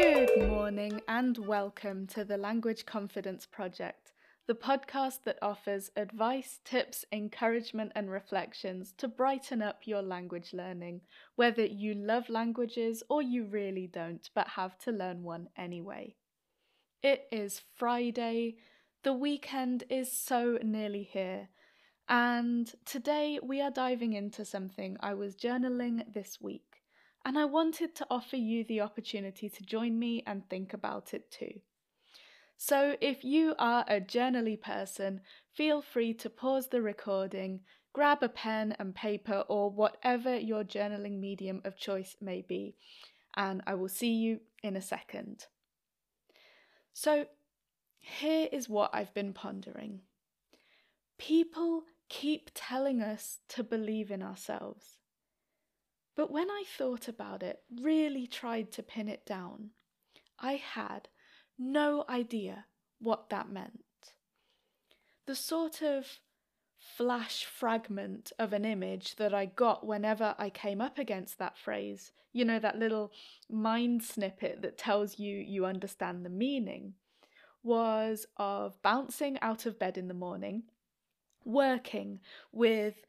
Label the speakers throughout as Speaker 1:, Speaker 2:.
Speaker 1: Good morning and welcome to the Language Confidence Project, the podcast that offers advice, tips, encouragement, and reflections to brighten up your language learning, whether you love languages or you really don't but have to learn one anyway. It is Friday, the weekend is so nearly here, and today we are diving into something I was journaling this week and I wanted to offer you the opportunity to join me and think about it too. So, if you are a journally person, feel free to pause the recording, grab a pen and paper, or whatever your journaling medium of choice may be, and I will see you in a second. So, here is what I've been pondering. People keep telling us to believe in ourselves. But when I thought about it, really tried to pin it down, I had no idea what that meant. The sort of flash fragment of an image that I got whenever I came up against that phrase, you know, that little mind snippet that tells you you understand the meaning, was of bouncing out of bed in the morning, working with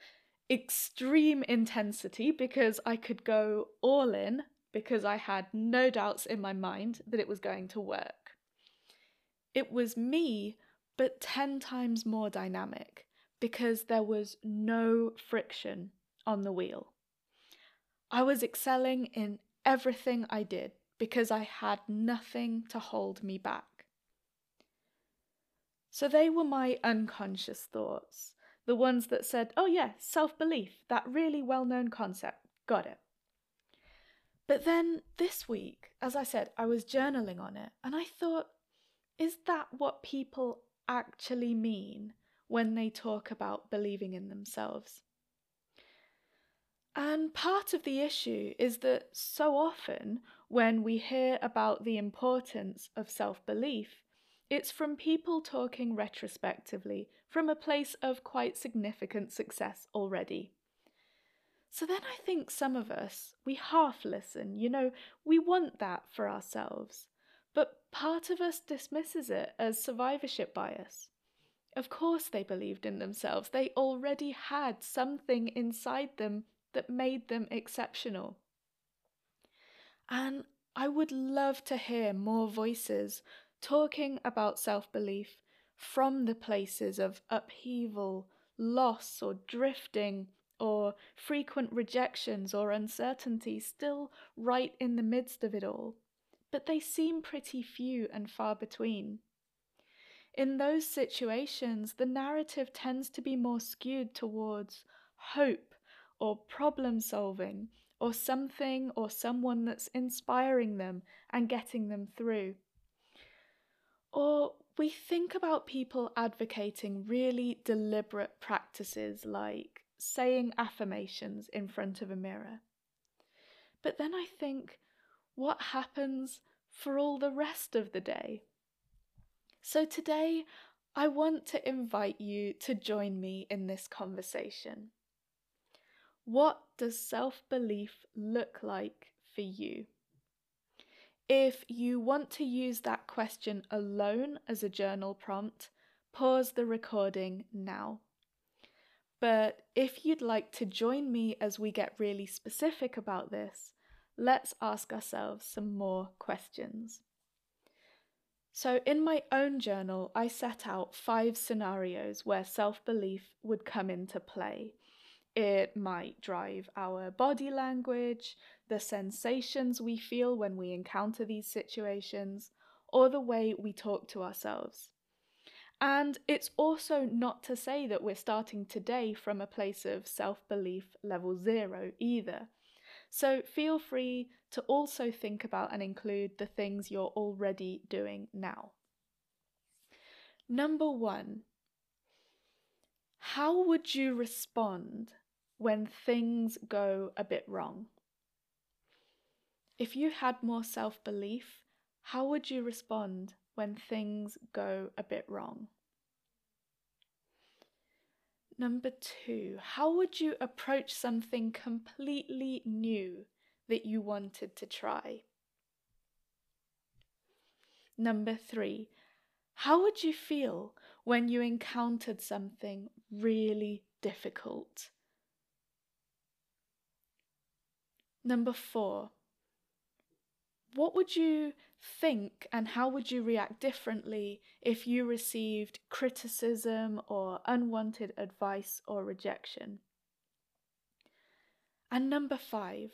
Speaker 1: extreme intensity because I could go all in because I had no doubts in my mind that it was going to work. It was me, but 10 times more dynamic because there was no friction on the wheel. I was excelling in everything I did because I had nothing to hold me back. So they were my unconscious thoughts the ones that said, oh, yeah, self belief, that really well known concept, got it. But then this week, as I said, I was journaling on it and I thought, is that what people actually mean when they talk about believing in themselves? And part of the issue is that so often when we hear about the importance of self belief, it's from people talking retrospectively from a place of quite significant success already. So then I think some of us, we half listen, you know, we want that for ourselves, but part of us dismisses it as survivorship bias. Of course, they believed in themselves, they already had something inside them that made them exceptional. And I would love to hear more voices talking about self belief from the places of upheaval, loss, or drifting, or frequent rejections or uncertainty still right in the midst of it all, but they seem pretty few and far between. In those situations, the narrative tends to be more skewed towards hope or problem solving or something or someone that's inspiring them and getting them through. Or we think about people advocating really deliberate practices like saying affirmations in front of a mirror. But then I think, what happens for all the rest of the day? So today, I want to invite you to join me in this conversation. What does self belief look like for you? If you want to use that question alone as a journal prompt, pause the recording now. But if you'd like to join me as we get really specific about this, let's ask ourselves some more questions. So, in my own journal, I set out five scenarios where self belief would come into play. It might drive our body language, the sensations we feel when we encounter these situations, or the way we talk to ourselves. And it's also not to say that we're starting today from a place of self belief level zero either. So feel free to also think about and include the things you're already doing now. Number one, how would you respond when things go a bit wrong? If you had more self belief, how would you respond when things go a bit wrong? Number two, how would you approach something completely new that you wanted to try? Number three, how would you feel when you encountered something really difficult? Number four, what would you think and how would you react differently if you received criticism or unwanted advice or rejection? And number five,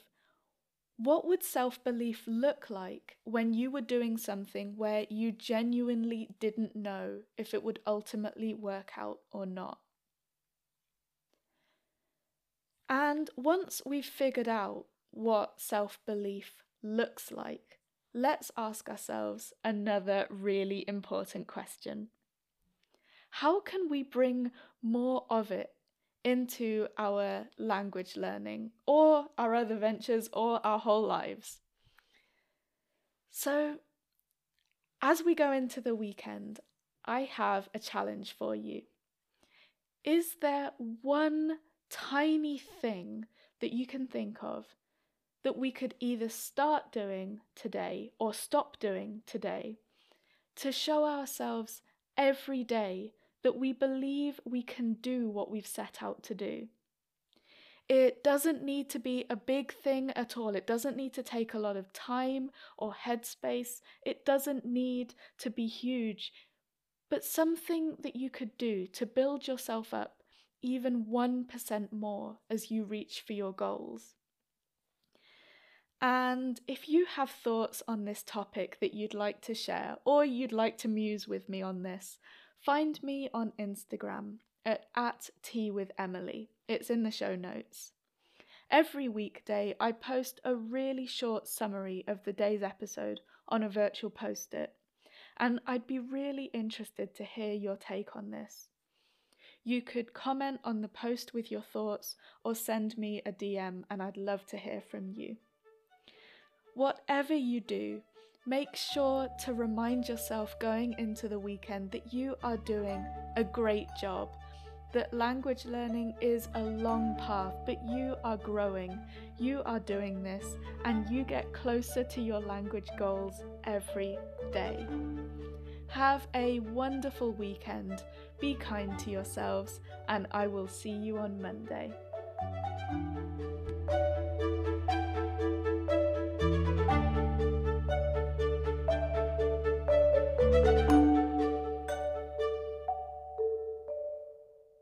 Speaker 1: what would self belief look like when you were doing something where you genuinely didn't know if it would ultimately work out or not? And once we've figured out what self belief looks like, let's ask ourselves another really important question. How can we bring more of it into our language learning or our other ventures or our whole lives? So, as we go into the weekend, I have a challenge for you. Is there one tiny thing that you can think of that we could either start doing today or stop doing today to show ourselves every day that we believe we can do what we've set out to do. It doesn't need to be a big thing at all. It doesn't need to take a lot of time or headspace. It doesn't need to be huge, but something that you could do to build yourself up even 1% more as you reach for your goals. And if you have thoughts on this topic that you'd like to share, or you'd like to muse with me on this, find me on Instagram at, at tea with Emily. It's in the show notes. Every weekday, I post a really short summary of the day's episode on a virtual post it, and I'd be really interested to hear your take on this. You could comment on the post with your thoughts or send me a DM, and I'd love to hear from you. Whatever you do, make sure to remind yourself going into the weekend that you are doing a great job, that language learning is a long path, but you are growing, you are doing this, and you get closer to your language goals every day. Have a wonderful weekend, be kind to yourselves, and I will see you on Monday.